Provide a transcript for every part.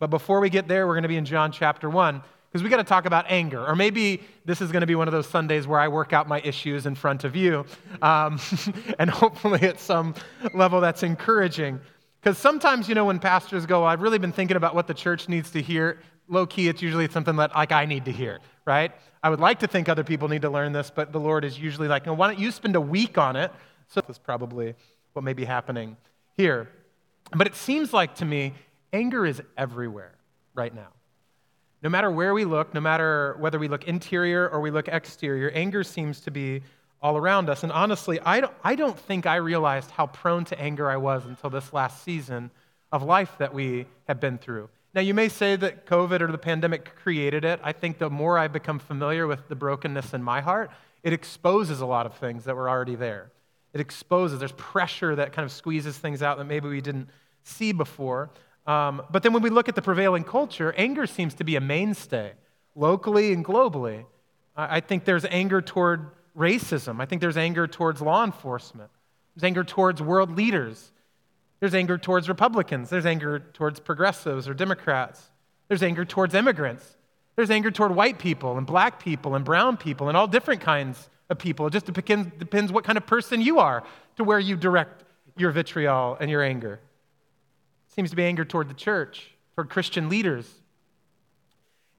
But before we get there, we're going to be in John chapter 1 because we got to talk about anger. Or maybe this is going to be one of those Sundays where I work out my issues in front of you. Um, and hopefully, at some level, that's encouraging. Because sometimes, you know, when pastors go, I've really been thinking about what the church needs to hear, low key, it's usually something that like I need to hear, right? I would like to think other people need to learn this, but the Lord is usually like, no, why don't you spend a week on it? So that's probably what may be happening here. But it seems like to me, anger is everywhere right now. No matter where we look, no matter whether we look interior or we look exterior, anger seems to be all around us. And honestly, I don't, I don't think I realized how prone to anger I was until this last season of life that we have been through. Now, you may say that COVID or the pandemic created it. I think the more I become familiar with the brokenness in my heart, it exposes a lot of things that were already there. It exposes, there's pressure that kind of squeezes things out that maybe we didn't see before. Um, but then when we look at the prevailing culture, anger seems to be a mainstay, locally and globally. I, I think there's anger toward racism. I think there's anger towards law enforcement. There's anger towards world leaders. There's anger towards Republicans. There's anger towards progressives or Democrats. There's anger towards immigrants. There's anger toward white people and black people and brown people and all different kinds of people. It just depends, depends what kind of person you are to where you direct your vitriol and your anger. Seems to be anger toward the church, toward Christian leaders,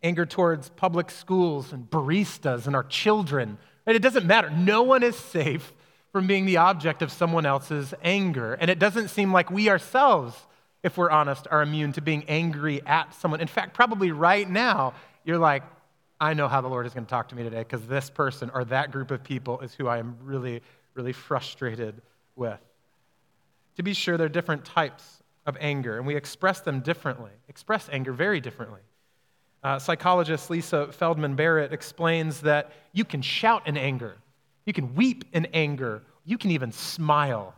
anger towards public schools and baristas and our children. Right? It doesn't matter. No one is safe from being the object of someone else's anger. And it doesn't seem like we ourselves, if we're honest, are immune to being angry at someone. In fact, probably right now, you're like, I know how the Lord is going to talk to me today because this person or that group of people is who I am really, really frustrated with. To be sure, there are different types of anger, and we express them differently, express anger very differently. Uh, psychologist Lisa Feldman Barrett explains that you can shout in anger, you can weep in anger. You can even smile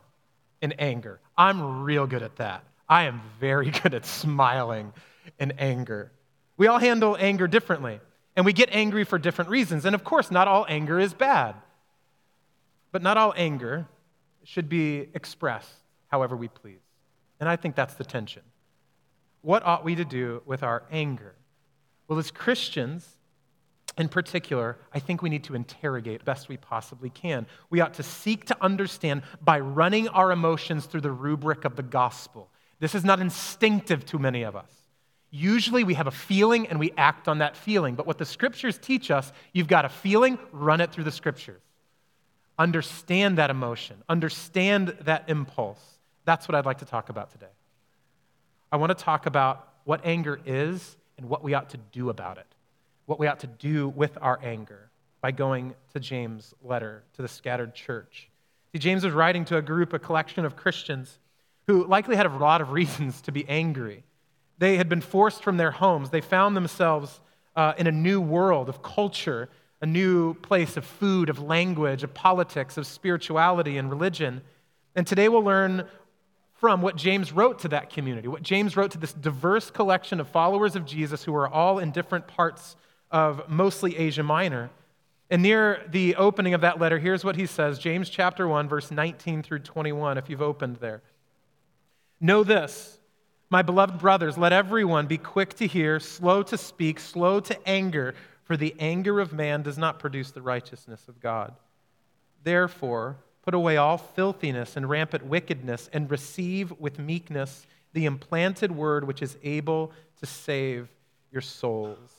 in anger. I'm real good at that. I am very good at smiling in anger. We all handle anger differently, and we get angry for different reasons. And of course, not all anger is bad. But not all anger should be expressed however we please. And I think that's the tension. What ought we to do with our anger? Well, as Christians, in particular, I think we need to interrogate best we possibly can. We ought to seek to understand by running our emotions through the rubric of the gospel. This is not instinctive to many of us. Usually we have a feeling and we act on that feeling. But what the scriptures teach us, you've got a feeling, run it through the scriptures. Understand that emotion, understand that impulse. That's what I'd like to talk about today. I want to talk about what anger is and what we ought to do about it what we ought to do with our anger by going to James' letter to the scattered church. See, James was writing to a group, a collection of Christians who likely had a lot of reasons to be angry. They had been forced from their homes, they found themselves uh, in a new world of culture, a new place of food, of language, of politics, of spirituality and religion. And today we'll learn from what James wrote to that community, what James wrote to this diverse collection of followers of Jesus who are all in different parts of mostly Asia Minor. And near the opening of that letter, here's what he says James chapter 1, verse 19 through 21, if you've opened there. Know this, my beloved brothers, let everyone be quick to hear, slow to speak, slow to anger, for the anger of man does not produce the righteousness of God. Therefore, put away all filthiness and rampant wickedness, and receive with meekness the implanted word which is able to save your souls.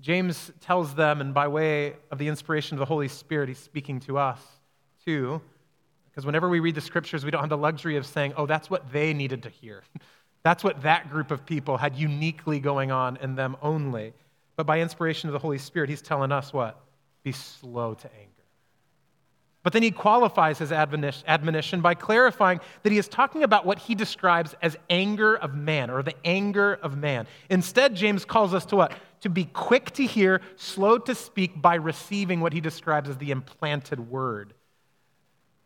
James tells them, and by way of the inspiration of the Holy Spirit, he's speaking to us too. Because whenever we read the scriptures, we don't have the luxury of saying, oh, that's what they needed to hear. that's what that group of people had uniquely going on in them only. But by inspiration of the Holy Spirit, he's telling us what? Be slow to anger. But then he qualifies his admonition by clarifying that he is talking about what he describes as anger of man or the anger of man. Instead, James calls us to what? To be quick to hear, slow to speak by receiving what he describes as the implanted word.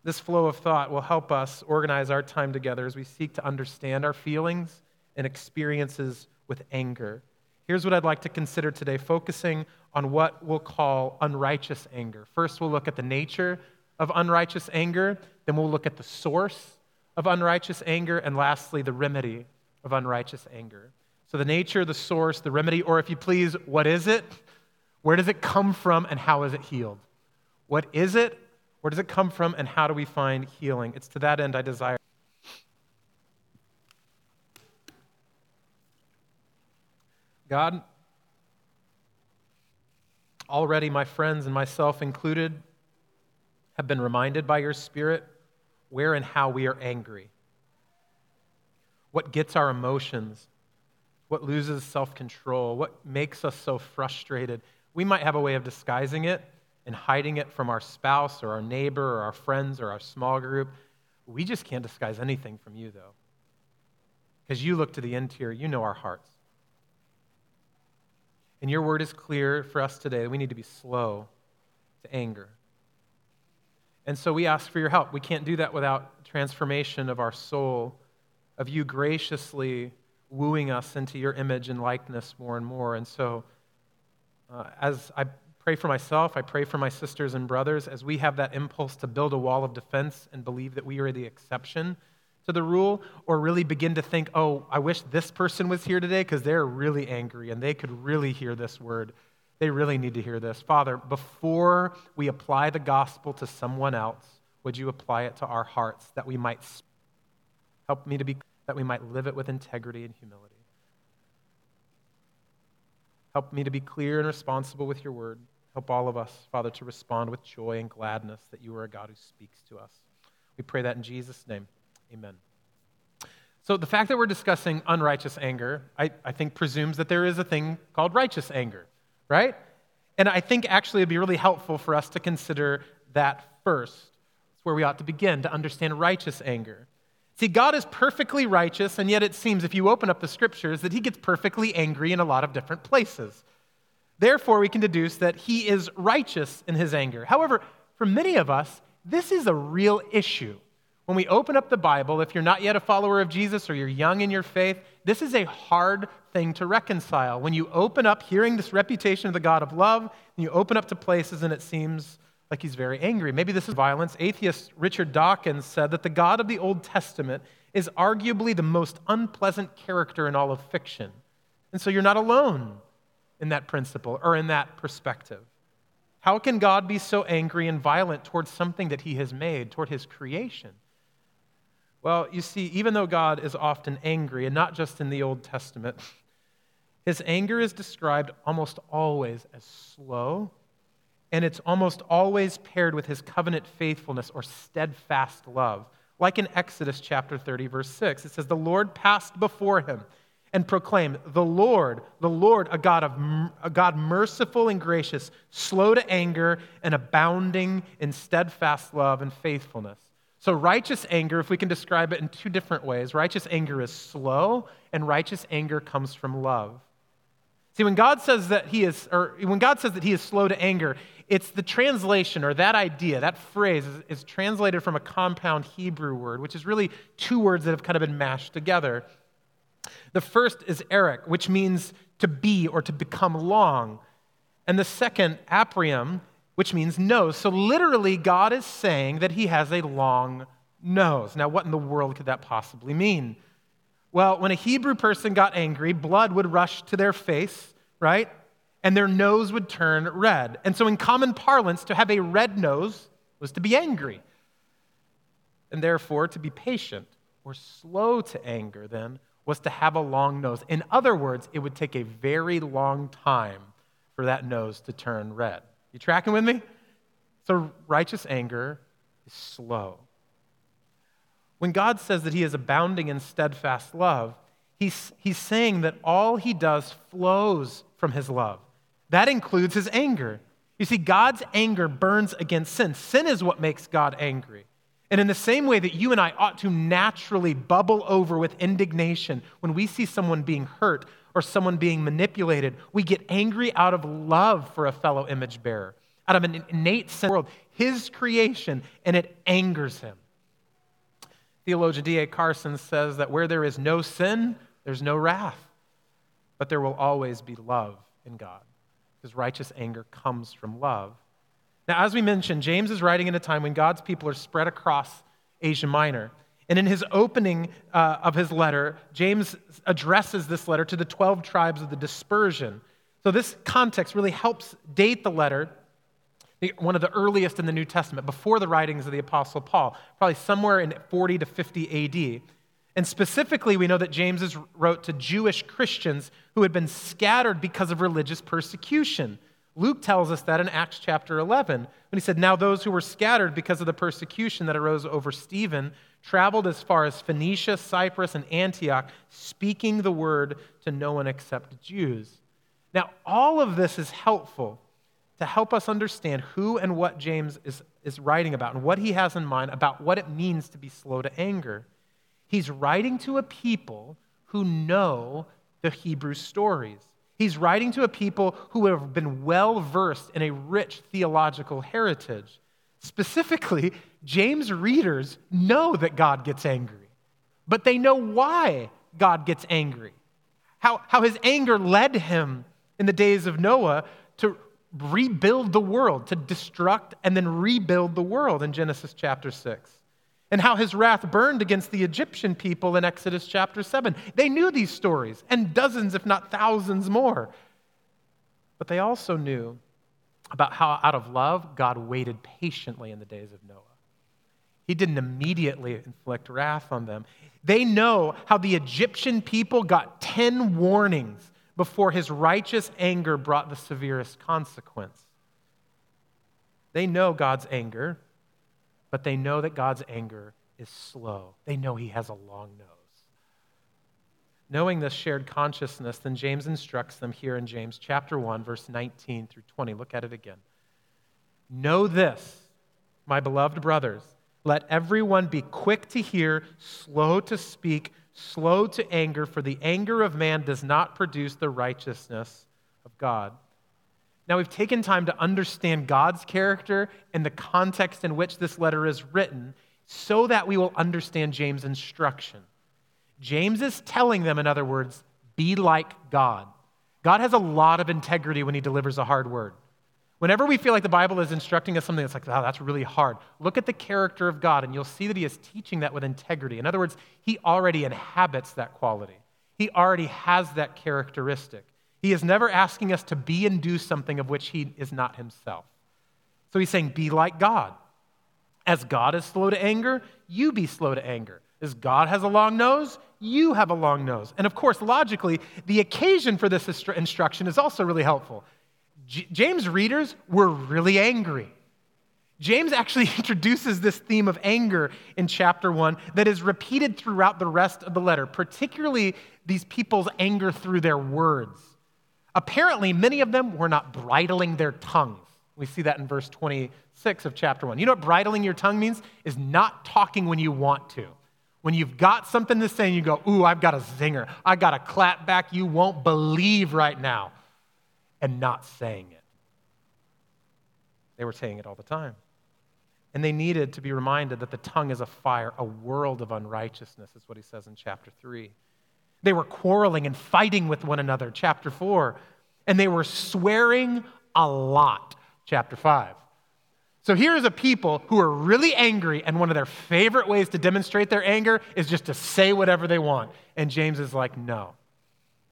This flow of thought will help us organize our time together as we seek to understand our feelings and experiences with anger. Here's what I'd like to consider today, focusing on what we'll call unrighteous anger. First, we'll look at the nature of unrighteous anger. Then we'll look at the source of unrighteous anger. And lastly, the remedy of unrighteous anger. So, the nature, the source, the remedy, or if you please, what is it? Where does it come from and how is it healed? What is it? Where does it come from and how do we find healing? It's to that end I desire. God, already my friends and myself included have been reminded by your Spirit where and how we are angry, what gets our emotions, what loses self control, what makes us so frustrated. We might have a way of disguising it and hiding it from our spouse or our neighbor or our friends or our small group. We just can't disguise anything from you, though. Because you look to the interior, you know our hearts. And your word is clear for us today that we need to be slow to anger. And so we ask for your help. We can't do that without transformation of our soul, of you graciously wooing us into your image and likeness more and more. And so, uh, as I pray for myself, I pray for my sisters and brothers, as we have that impulse to build a wall of defense and believe that we are the exception to the rule, or really begin to think, oh, I wish this person was here today because they're really angry and they could really hear this word. They really need to hear this. Father, before we apply the gospel to someone else, would you apply it to our hearts that we might help me to be that we might live it with integrity and humility. Help me to be clear and responsible with your word. Help all of us, Father, to respond with joy and gladness that you are a God who speaks to us. We pray that in Jesus' name. Amen. So, the fact that we're discussing unrighteous anger, I, I think, presumes that there is a thing called righteous anger, right? And I think actually it'd be really helpful for us to consider that first. It's where we ought to begin to understand righteous anger. See, God is perfectly righteous, and yet it seems, if you open up the scriptures, that he gets perfectly angry in a lot of different places. Therefore, we can deduce that he is righteous in his anger. However, for many of us, this is a real issue. When we open up the Bible, if you're not yet a follower of Jesus or you're young in your faith, this is a hard thing to reconcile. When you open up hearing this reputation of the God of love, and you open up to places and it seems like he's very angry. Maybe this is violence. Atheist Richard Dawkins said that the God of the Old Testament is arguably the most unpleasant character in all of fiction. And so you're not alone in that principle or in that perspective. How can God be so angry and violent towards something that he has made, toward his creation? Well, you see, even though God is often angry, and not just in the Old Testament, his anger is described almost always as slow, and it's almost always paired with his covenant faithfulness or steadfast love. Like in Exodus chapter 30, verse 6, it says, The Lord passed before him and proclaimed, The Lord, the Lord, a God, of, a God merciful and gracious, slow to anger, and abounding in steadfast love and faithfulness so, righteous anger, if we can describe it in two different ways, righteous anger is slow, and righteous anger comes from love. See, when God says that he is, or when God says that he is slow to anger, it's the translation or that idea, that phrase is, is translated from a compound Hebrew word, which is really two words that have kind of been mashed together. The first is eric, which means to be or to become long. And the second, aprium, which means nose. So literally, God is saying that he has a long nose. Now, what in the world could that possibly mean? Well, when a Hebrew person got angry, blood would rush to their face, right? And their nose would turn red. And so, in common parlance, to have a red nose was to be angry. And therefore, to be patient or slow to anger, then, was to have a long nose. In other words, it would take a very long time for that nose to turn red. You tracking with me? So, righteous anger is slow. When God says that He is abounding in steadfast love, He's, he's saying that all He does flows from His love. That includes His anger. You see, God's anger burns against sin. Sin is what makes God angry. And in the same way that you and I ought to naturally bubble over with indignation when we see someone being hurt or someone being manipulated, we get angry out of love for a fellow image bearer, out of an innate sense of the world, his creation, and it angers him. Theologian D.A. Carson says that where there is no sin, there's no wrath, but there will always be love in God, because righteous anger comes from love. Now, as we mentioned, James is writing in a time when God's people are spread across Asia Minor. And in his opening uh, of his letter, James addresses this letter to the 12 tribes of the dispersion. So, this context really helps date the letter, one of the earliest in the New Testament, before the writings of the Apostle Paul, probably somewhere in 40 to 50 AD. And specifically, we know that James wrote to Jewish Christians who had been scattered because of religious persecution. Luke tells us that in Acts chapter 11, when he said, Now those who were scattered because of the persecution that arose over Stephen traveled as far as Phoenicia, Cyprus, and Antioch, speaking the word to no one except Jews. Now, all of this is helpful to help us understand who and what James is, is writing about and what he has in mind about what it means to be slow to anger. He's writing to a people who know the Hebrew stories. He's writing to a people who have been well versed in a rich theological heritage. Specifically, James' readers know that God gets angry, but they know why God gets angry. How, how his anger led him in the days of Noah to rebuild the world, to destruct and then rebuild the world in Genesis chapter 6 and how his wrath burned against the Egyptian people in Exodus chapter 7. They knew these stories, and dozens, if not thousands more. But they also knew about how, out of love, God waited patiently in the days of Noah. He didn't immediately inflict wrath on them. They know how the Egyptian people got 10 warnings before his righteous anger brought the severest consequence. They know God's anger but they know that God's anger is slow. They know he has a long nose. Knowing this shared consciousness, then James instructs them here in James chapter 1, verse 19 through 20. Look at it again. Know this, my beloved brothers. Let everyone be quick to hear, slow to speak, slow to anger, for the anger of man does not produce the righteousness of God. Now, we've taken time to understand God's character and the context in which this letter is written so that we will understand James' instruction. James is telling them, in other words, be like God. God has a lot of integrity when he delivers a hard word. Whenever we feel like the Bible is instructing us something that's like, oh, that's really hard, look at the character of God and you'll see that he is teaching that with integrity. In other words, he already inhabits that quality, he already has that characteristic. He is never asking us to be and do something of which he is not himself. So he's saying, be like God. As God is slow to anger, you be slow to anger. As God has a long nose, you have a long nose. And of course, logically, the occasion for this instruction is also really helpful. J- James' readers were really angry. James actually introduces this theme of anger in chapter 1 that is repeated throughout the rest of the letter, particularly these people's anger through their words. Apparently, many of them were not bridling their tongues. We see that in verse 26 of chapter 1. You know what bridling your tongue means? Is not talking when you want to. When you've got something to say and you go, Ooh, I've got a zinger. I got a clap back you won't believe right now, and not saying it. They were saying it all the time. And they needed to be reminded that the tongue is a fire, a world of unrighteousness, is what he says in chapter 3. They were quarreling and fighting with one another, chapter 4. And they were swearing a lot, chapter 5. So here's a people who are really angry, and one of their favorite ways to demonstrate their anger is just to say whatever they want. And James is like, no.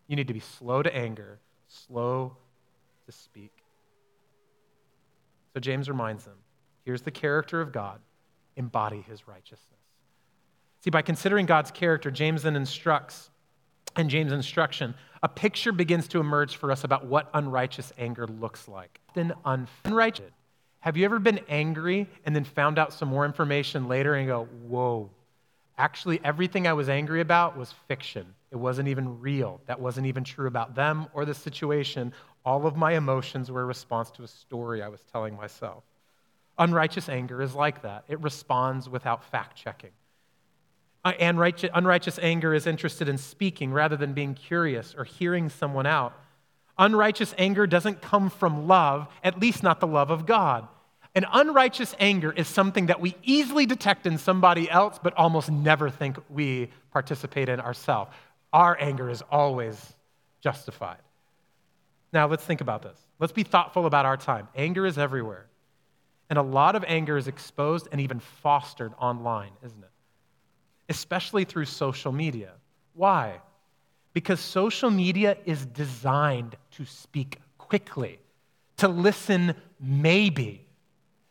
You need to be slow to anger, slow to speak. So James reminds them here's the character of God, embody his righteousness. See, by considering God's character, James then instructs and James' instruction, a picture begins to emerge for us about what unrighteous anger looks like. Then unrighteous. Have you ever been angry and then found out some more information later and go, whoa, actually, everything I was angry about was fiction. It wasn't even real. That wasn't even true about them or the situation. All of my emotions were a response to a story I was telling myself. Unrighteous anger is like that, it responds without fact checking. Uh, and unrighteous anger is interested in speaking rather than being curious or hearing someone out. Unrighteous anger doesn't come from love, at least not the love of God. And unrighteous anger is something that we easily detect in somebody else, but almost never think we participate in ourselves. Our anger is always justified. Now, let's think about this. Let's be thoughtful about our time. Anger is everywhere. And a lot of anger is exposed and even fostered online, isn't it? especially through social media. Why? Because social media is designed to speak quickly, to listen maybe.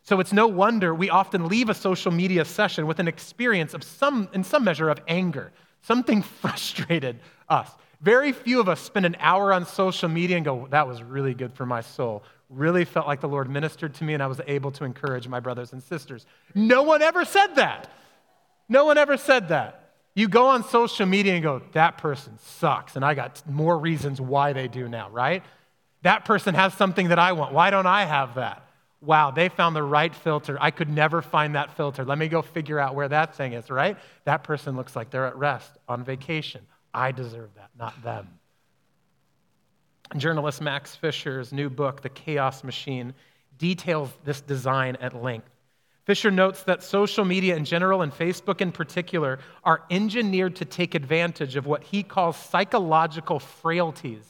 So it's no wonder we often leave a social media session with an experience of some, in some measure, of anger. Something frustrated us. Very few of us spend an hour on social media and go, that was really good for my soul. Really felt like the Lord ministered to me and I was able to encourage my brothers and sisters. No one ever said that. No one ever said that. You go on social media and go, that person sucks, and I got more reasons why they do now, right? That person has something that I want. Why don't I have that? Wow, they found the right filter. I could never find that filter. Let me go figure out where that thing is, right? That person looks like they're at rest, on vacation. I deserve that, not them. Journalist Max Fisher's new book, The Chaos Machine, details this design at length. Fisher notes that social media in general and Facebook in particular are engineered to take advantage of what he calls psychological frailties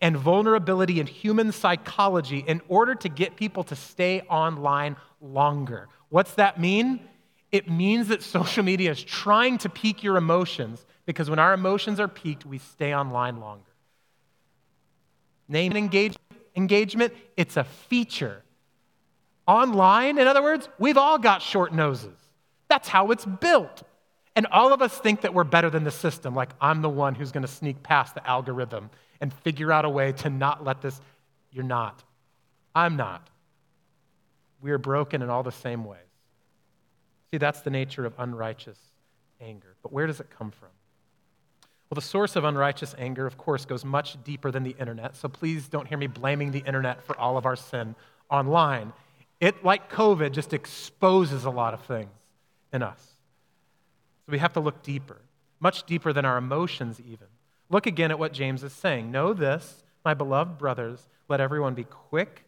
and vulnerability in human psychology in order to get people to stay online longer. What's that mean? It means that social media is trying to pique your emotions because when our emotions are piqued, we stay online longer. Name engage, engagement, it's a feature Online, in other words, we've all got short noses. That's how it's built. And all of us think that we're better than the system, like I'm the one who's going to sneak past the algorithm and figure out a way to not let this. You're not. I'm not. We are broken in all the same ways. See, that's the nature of unrighteous anger. But where does it come from? Well, the source of unrighteous anger, of course, goes much deeper than the internet. So please don't hear me blaming the internet for all of our sin online. It, like COVID, just exposes a lot of things in us. So we have to look deeper, much deeper than our emotions, even. Look again at what James is saying. Know this, my beloved brothers, let everyone be quick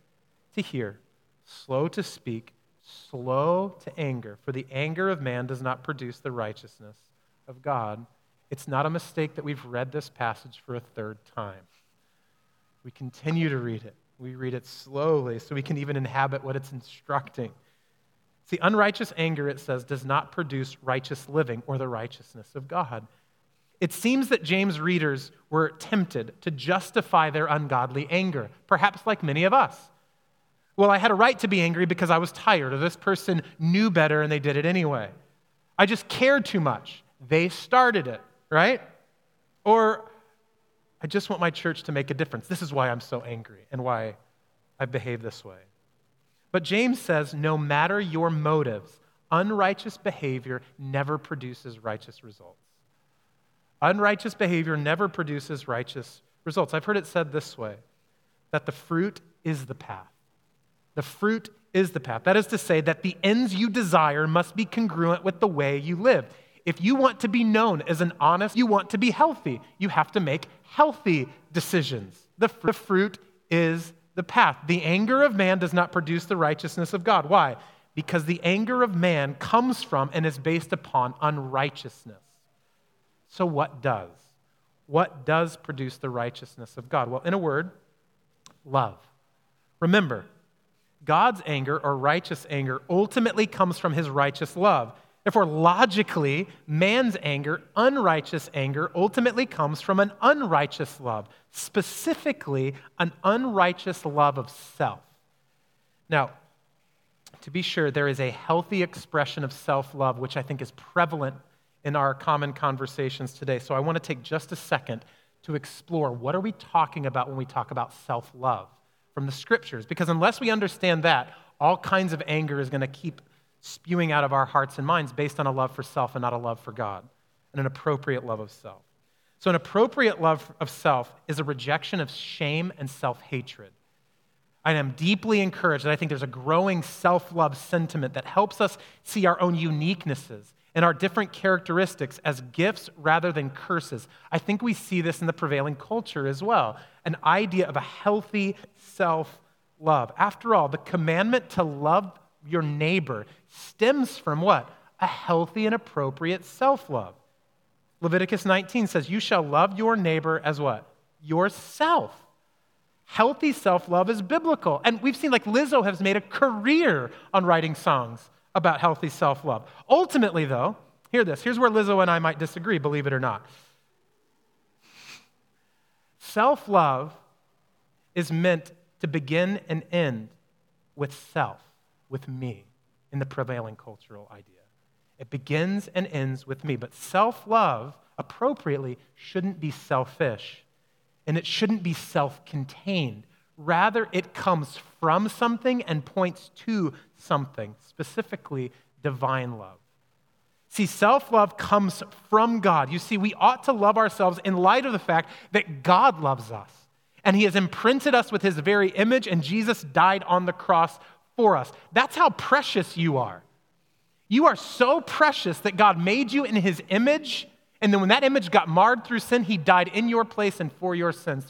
to hear, slow to speak, slow to anger, for the anger of man does not produce the righteousness of God. It's not a mistake that we've read this passage for a third time. We continue to read it. We read it slowly so we can even inhabit what it's instructing. See, unrighteous anger, it says, does not produce righteous living or the righteousness of God. It seems that James' readers were tempted to justify their ungodly anger, perhaps like many of us. Well, I had a right to be angry because I was tired, or this person knew better and they did it anyway. I just cared too much. They started it, right? Or I just want my church to make a difference. This is why I'm so angry and why I behave this way. But James says no matter your motives, unrighteous behavior never produces righteous results. Unrighteous behavior never produces righteous results. I've heard it said this way that the fruit is the path. The fruit is the path. That is to say, that the ends you desire must be congruent with the way you live. If you want to be known as an honest, you want to be healthy, you have to make healthy decisions. The, the fruit is the path. The anger of man does not produce the righteousness of God. Why? Because the anger of man comes from and is based upon unrighteousness. So, what does? What does produce the righteousness of God? Well, in a word, love. Remember, God's anger or righteous anger ultimately comes from his righteous love. Therefore, logically, man's anger, unrighteous anger, ultimately comes from an unrighteous love, specifically, an unrighteous love of self. Now, to be sure, there is a healthy expression of self love, which I think is prevalent in our common conversations today. So I want to take just a second to explore what are we talking about when we talk about self love from the scriptures? Because unless we understand that, all kinds of anger is going to keep spewing out of our hearts and minds based on a love for self and not a love for God, and an appropriate love of self. So, an appropriate love of self is a rejection of shame and self hatred. I am deeply encouraged that I think there's a growing self love sentiment that helps us see our own uniquenesses and our different characteristics as gifts rather than curses. I think we see this in the prevailing culture as well an idea of a healthy self love. After all, the commandment to love your neighbor stems from what? A healthy and appropriate self love. Leviticus 19 says, You shall love your neighbor as what? Yourself. Healthy self love is biblical. And we've seen, like Lizzo has made a career on writing songs about healthy self love. Ultimately, though, Hear this. Here's where Lizzo and I might disagree, believe it or not. Self love is meant to begin and end with self, with me, in the prevailing cultural idea. It begins and ends with me. But self love, appropriately, shouldn't be selfish and it shouldn't be self contained. Rather, it comes from something and points to something, specifically divine love. See, self love comes from God. You see, we ought to love ourselves in light of the fact that God loves us. And He has imprinted us with His very image, and Jesus died on the cross for us. That's how precious you are. You are so precious that God made you in His image and then when that image got marred through sin, he died in your place and for your sins.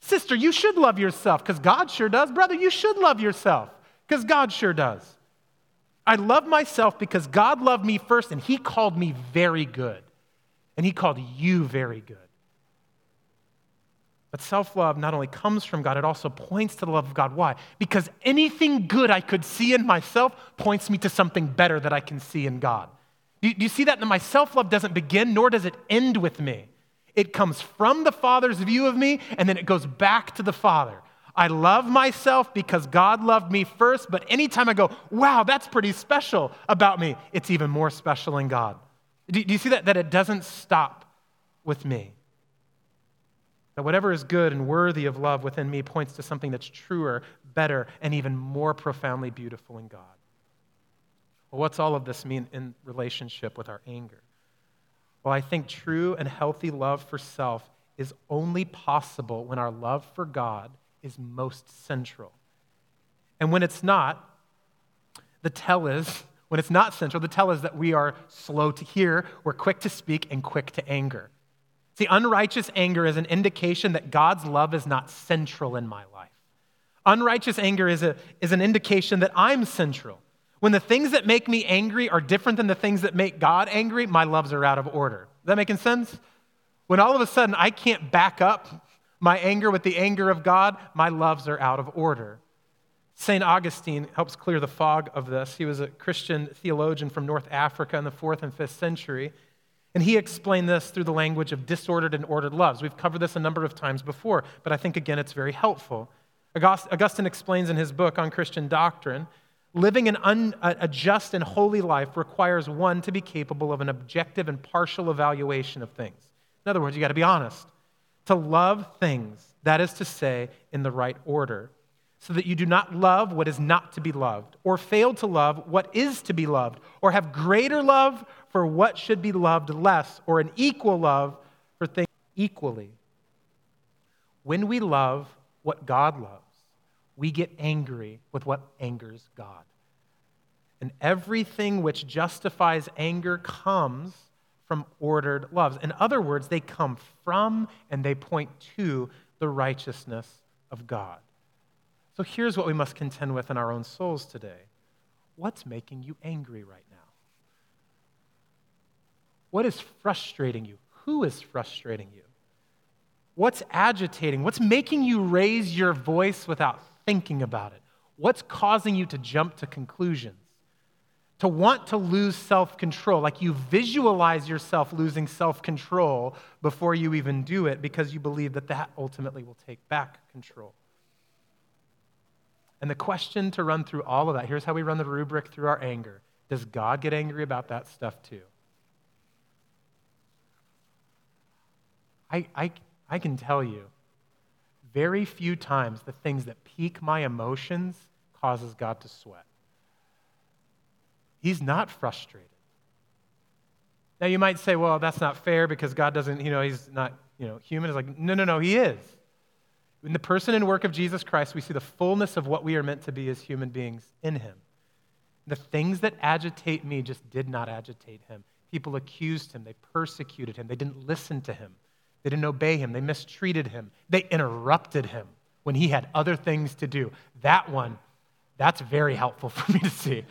Sister, you should love yourself because God sure does. Brother, you should love yourself because God sure does. I love myself because God loved me first and he called me very good. And he called you very good. But self love not only comes from God, it also points to the love of God. Why? Because anything good I could see in myself points me to something better that I can see in God. Do you, see that? My self love doesn't begin, nor does it end with me. It comes from the Father's view of me, and then it goes back to the Father. I love myself because God loved me first, but anytime I go, wow, that's pretty special about me, it's even more special in God. Do, do you see that? That it doesn't stop with me. That whatever is good and worthy of love within me points to something that's truer, better, and even more profoundly beautiful in God. Well, what's all of this mean in relationship with our anger? Well, I think true and healthy love for self is only possible when our love for God is most central. And when it's not, the tell is, when it's not central, the tell is that we are slow to hear, we're quick to speak, and quick to anger. See, unrighteous anger is an indication that God's love is not central in my life. Unrighteous anger is, a, is an indication that I'm central. When the things that make me angry are different than the things that make God angry, my loves are out of order. Is that making sense? When all of a sudden I can't back up my anger with the anger of God, my loves are out of order. St. Augustine helps clear the fog of this. He was a Christian theologian from North Africa in the fourth and fifth century. And he explained this through the language of disordered and ordered loves. We've covered this a number of times before, but I think, again, it's very helpful. Augustine explains in his book on Christian doctrine Living an un, a just and holy life requires one to be capable of an objective and partial evaluation of things. In other words, you got to be honest. To love things, that is to say, in the right order, so that you do not love what is not to be loved, or fail to love what is to be loved, or have greater love for what should be loved less, or an equal love for things equally. When we love what God loves, we get angry with what angers God. And everything which justifies anger comes from ordered loves. In other words, they come from and they point to the righteousness of God. So here's what we must contend with in our own souls today What's making you angry right now? What is frustrating you? Who is frustrating you? What's agitating? What's making you raise your voice without thinking about it? What's causing you to jump to conclusions? To want to lose self control, like you visualize yourself losing self control before you even do it because you believe that that ultimately will take back control. And the question to run through all of that here's how we run the rubric through our anger. Does God get angry about that stuff too? I, I, I can tell you, very few times the things that pique my emotions causes God to sweat. He's not frustrated. Now you might say, well, that's not fair because God doesn't, you know, he's not, you know, human. It's like, no, no, no, he is. In the person and work of Jesus Christ, we see the fullness of what we are meant to be as human beings in him. The things that agitate me just did not agitate him. People accused him, they persecuted him, they didn't listen to him. They didn't obey him. They mistreated him. They interrupted him when he had other things to do. That one, that's very helpful for me to see.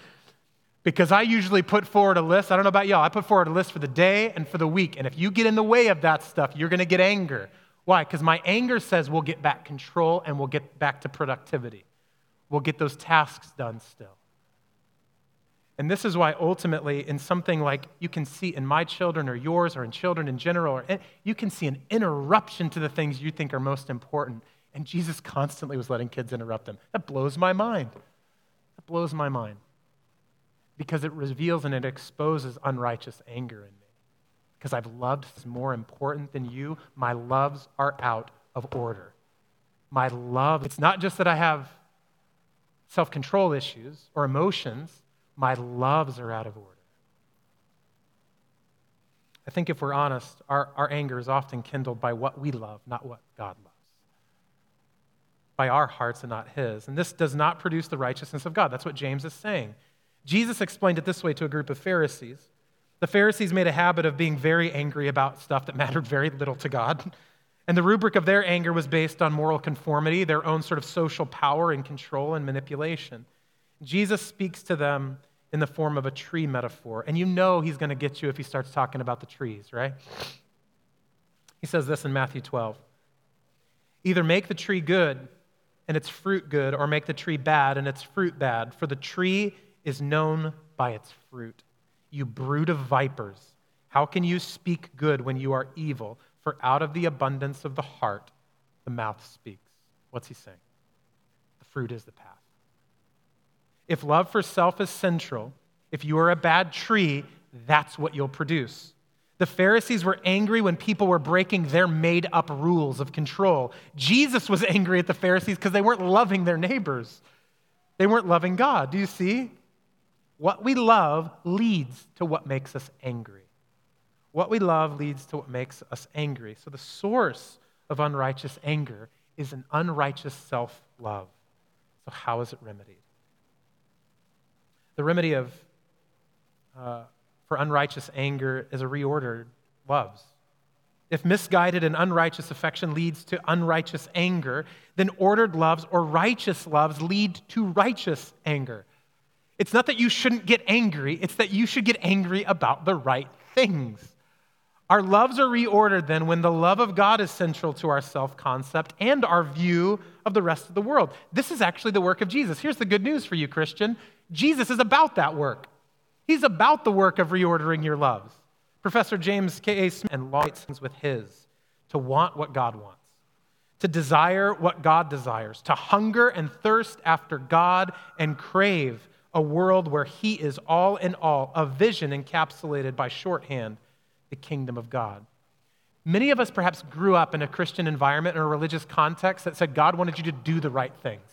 Because I usually put forward a list. I don't know about y'all. I put forward a list for the day and for the week. And if you get in the way of that stuff, you're going to get anger. Why? Because my anger says we'll get back control and we'll get back to productivity. We'll get those tasks done still. And this is why ultimately, in something like you can see in my children or yours or in children in general, or you can see an interruption to the things you think are most important. And Jesus constantly was letting kids interrupt him. That blows my mind. That blows my mind. Because it reveals and it exposes unrighteous anger in me. Because I've loved is more important than you. My loves are out of order. My love, it's not just that I have self control issues or emotions my loves are out of order. I think if we're honest, our, our anger is often kindled by what we love, not what God loves. By our hearts and not His. And this does not produce the righteousness of God. That's what James is saying. Jesus explained it this way to a group of Pharisees. The Pharisees made a habit of being very angry about stuff that mattered very little to God. And the rubric of their anger was based on moral conformity, their own sort of social power and control and manipulation. Jesus speaks to them in the form of a tree metaphor. And you know he's going to get you if he starts talking about the trees, right? He says this in Matthew 12 Either make the tree good and its fruit good, or make the tree bad and its fruit bad, for the tree is known by its fruit. You brood of vipers, how can you speak good when you are evil? For out of the abundance of the heart, the mouth speaks. What's he saying? The fruit is the path. If love for self is central, if you are a bad tree, that's what you'll produce. The Pharisees were angry when people were breaking their made up rules of control. Jesus was angry at the Pharisees because they weren't loving their neighbors. They weren't loving God. Do you see? What we love leads to what makes us angry. What we love leads to what makes us angry. So the source of unrighteous anger is an unrighteous self love. So, how is it remedied? The remedy of, uh, for unrighteous anger is a reordered loves. If misguided and unrighteous affection leads to unrighteous anger, then ordered loves or righteous loves lead to righteous anger. It's not that you shouldn't get angry, it's that you should get angry about the right things. Our loves are reordered then when the love of God is central to our self concept and our view of the rest of the world. This is actually the work of Jesus. Here's the good news for you, Christian Jesus is about that work. He's about the work of reordering your loves. Professor James K.A. Smith and things with his to want what God wants, to desire what God desires, to hunger and thirst after God and crave a world where He is all in all, a vision encapsulated by shorthand, the kingdom of God. Many of us perhaps grew up in a Christian environment or a religious context that said God wanted you to do the right things.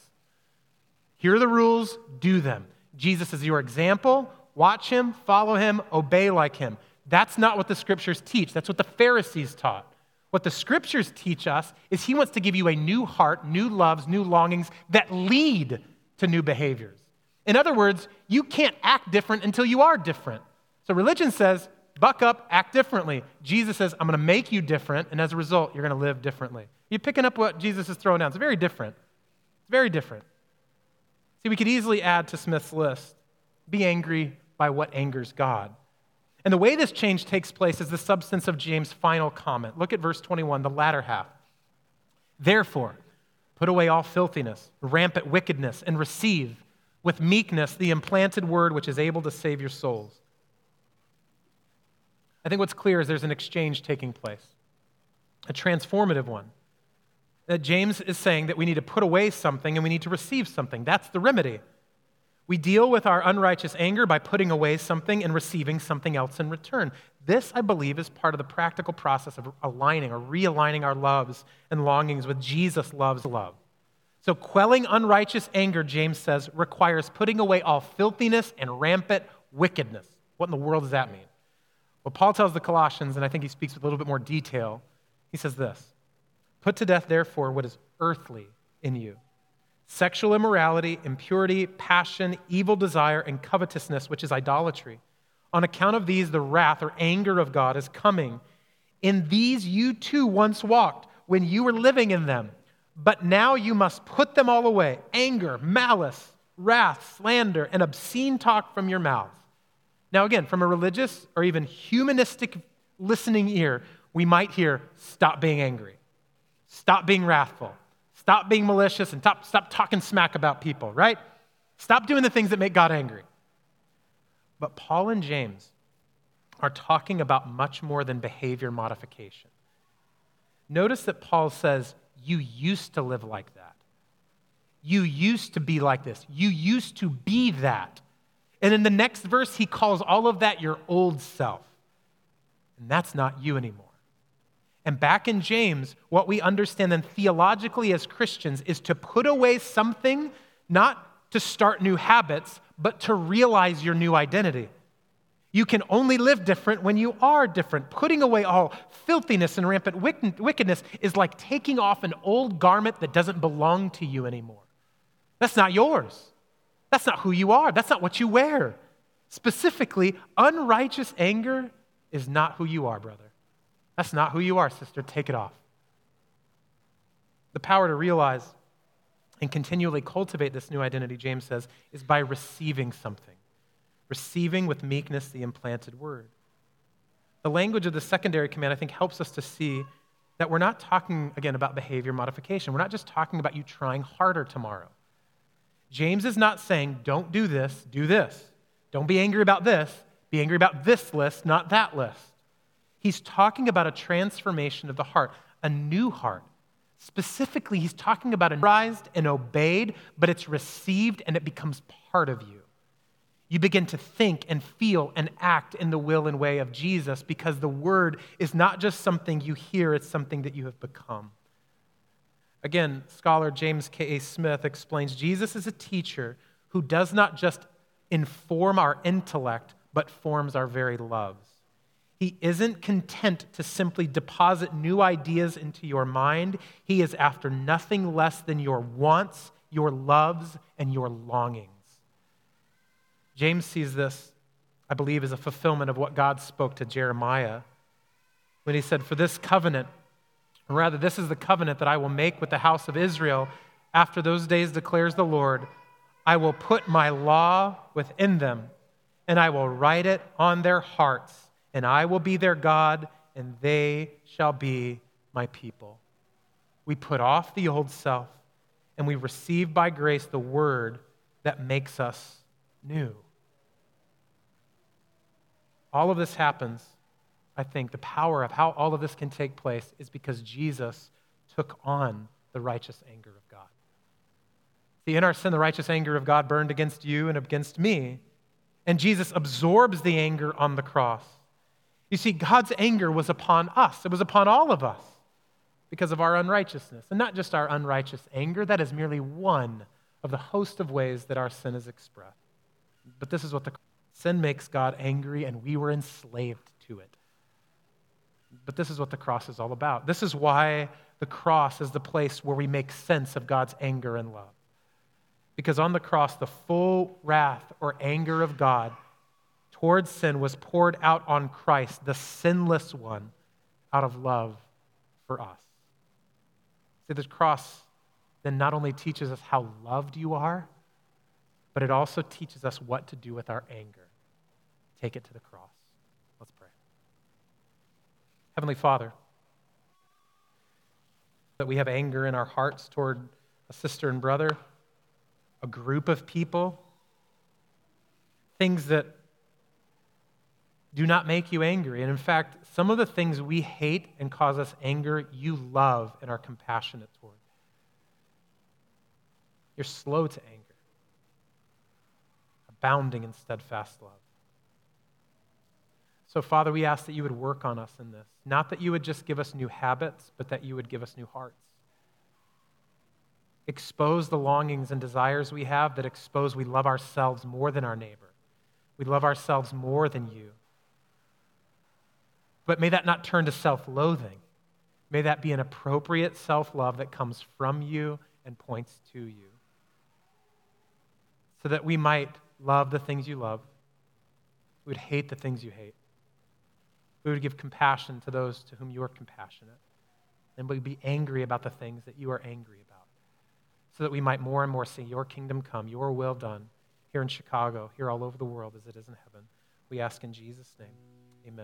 Here are the rules, do them. Jesus is your example. Watch him, follow him, obey like him. That's not what the scriptures teach. That's what the Pharisees taught. What the scriptures teach us is he wants to give you a new heart, new loves, new longings that lead to new behaviors. In other words, you can't act different until you are different. So religion says, buck up, act differently. Jesus says, I'm going to make you different, and as a result, you're going to live differently. You're picking up what Jesus is throwing down. It's very different. It's very different. See, we could easily add to Smith's list be angry by what angers God. And the way this change takes place is the substance of James' final comment. Look at verse 21, the latter half. Therefore, put away all filthiness, rampant wickedness, and receive with meekness the implanted word which is able to save your souls. I think what's clear is there's an exchange taking place, a transformative one that James is saying that we need to put away something and we need to receive something. That's the remedy. We deal with our unrighteous anger by putting away something and receiving something else in return. This, I believe, is part of the practical process of aligning or realigning our loves and longings with Jesus' loves love. So, quelling unrighteous anger, James says, requires putting away all filthiness and rampant wickedness. What in the world does that mean? Well, Paul tells the Colossians, and I think he speaks with a little bit more detail. He says this Put to death, therefore, what is earthly in you sexual immorality, impurity, passion, evil desire, and covetousness, which is idolatry. On account of these, the wrath or anger of God is coming. In these you too once walked when you were living in them. But now you must put them all away anger, malice, wrath, slander, and obscene talk from your mouths. Now, again, from a religious or even humanistic listening ear, we might hear, stop being angry. Stop being wrathful. Stop being malicious and stop, stop talking smack about people, right? Stop doing the things that make God angry. But Paul and James are talking about much more than behavior modification. Notice that Paul says, You used to live like that. You used to be like this. You used to be that. And in the next verse, he calls all of that your old self. And that's not you anymore. And back in James, what we understand then theologically as Christians is to put away something, not to start new habits, but to realize your new identity. You can only live different when you are different. Putting away all filthiness and rampant wickedness is like taking off an old garment that doesn't belong to you anymore. That's not yours. That's not who you are. That's not what you wear. Specifically, unrighteous anger is not who you are, brother. That's not who you are, sister. Take it off. The power to realize and continually cultivate this new identity, James says, is by receiving something receiving with meekness the implanted word. The language of the secondary command, I think, helps us to see that we're not talking, again, about behavior modification. We're not just talking about you trying harder tomorrow. James is not saying, don't do this, do this. Don't be angry about this, be angry about this list, not that list. He's talking about a transformation of the heart, a new heart. Specifically, he's talking about a rised and obeyed, but it's received and it becomes part of you. You begin to think and feel and act in the will and way of Jesus because the word is not just something you hear, it's something that you have become. Again, scholar James K.A. Smith explains Jesus is a teacher who does not just inform our intellect, but forms our very loves. He isn't content to simply deposit new ideas into your mind. He is after nothing less than your wants, your loves, and your longings. James sees this, I believe, as a fulfillment of what God spoke to Jeremiah when he said, For this covenant, or rather, this is the covenant that I will make with the house of Israel after those days, declares the Lord. I will put my law within them, and I will write it on their hearts, and I will be their God, and they shall be my people. We put off the old self, and we receive by grace the word that makes us new. All of this happens, I think, the power of how all of this can take place is because Jesus took on the righteous anger of God. See, in our sin, the righteous anger of God burned against you and against me, and Jesus absorbs the anger on the cross. You see, God's anger was upon us, it was upon all of us because of our unrighteousness. And not just our unrighteous anger, that is merely one of the host of ways that our sin is expressed. But this is what the Sin makes God angry, and we were enslaved to it. But this is what the cross is all about. This is why the cross is the place where we make sense of God's anger and love. Because on the cross, the full wrath or anger of God towards sin was poured out on Christ, the sinless one, out of love for us. See, the cross then not only teaches us how loved you are, but it also teaches us what to do with our anger take it to the cross. Let's pray. Heavenly Father, that we have anger in our hearts toward a sister and brother, a group of people, things that do not make you angry. And in fact, some of the things we hate and cause us anger, you love and are compassionate toward. You're slow to anger, abounding in steadfast love. So, Father, we ask that you would work on us in this. Not that you would just give us new habits, but that you would give us new hearts. Expose the longings and desires we have that expose we love ourselves more than our neighbor. We love ourselves more than you. But may that not turn to self loathing. May that be an appropriate self love that comes from you and points to you. So that we might love the things you love, we would hate the things you hate. We would give compassion to those to whom you are compassionate. And we'd be angry about the things that you are angry about. So that we might more and more see your kingdom come, your will done, here in Chicago, here all over the world as it is in heaven. We ask in Jesus' name.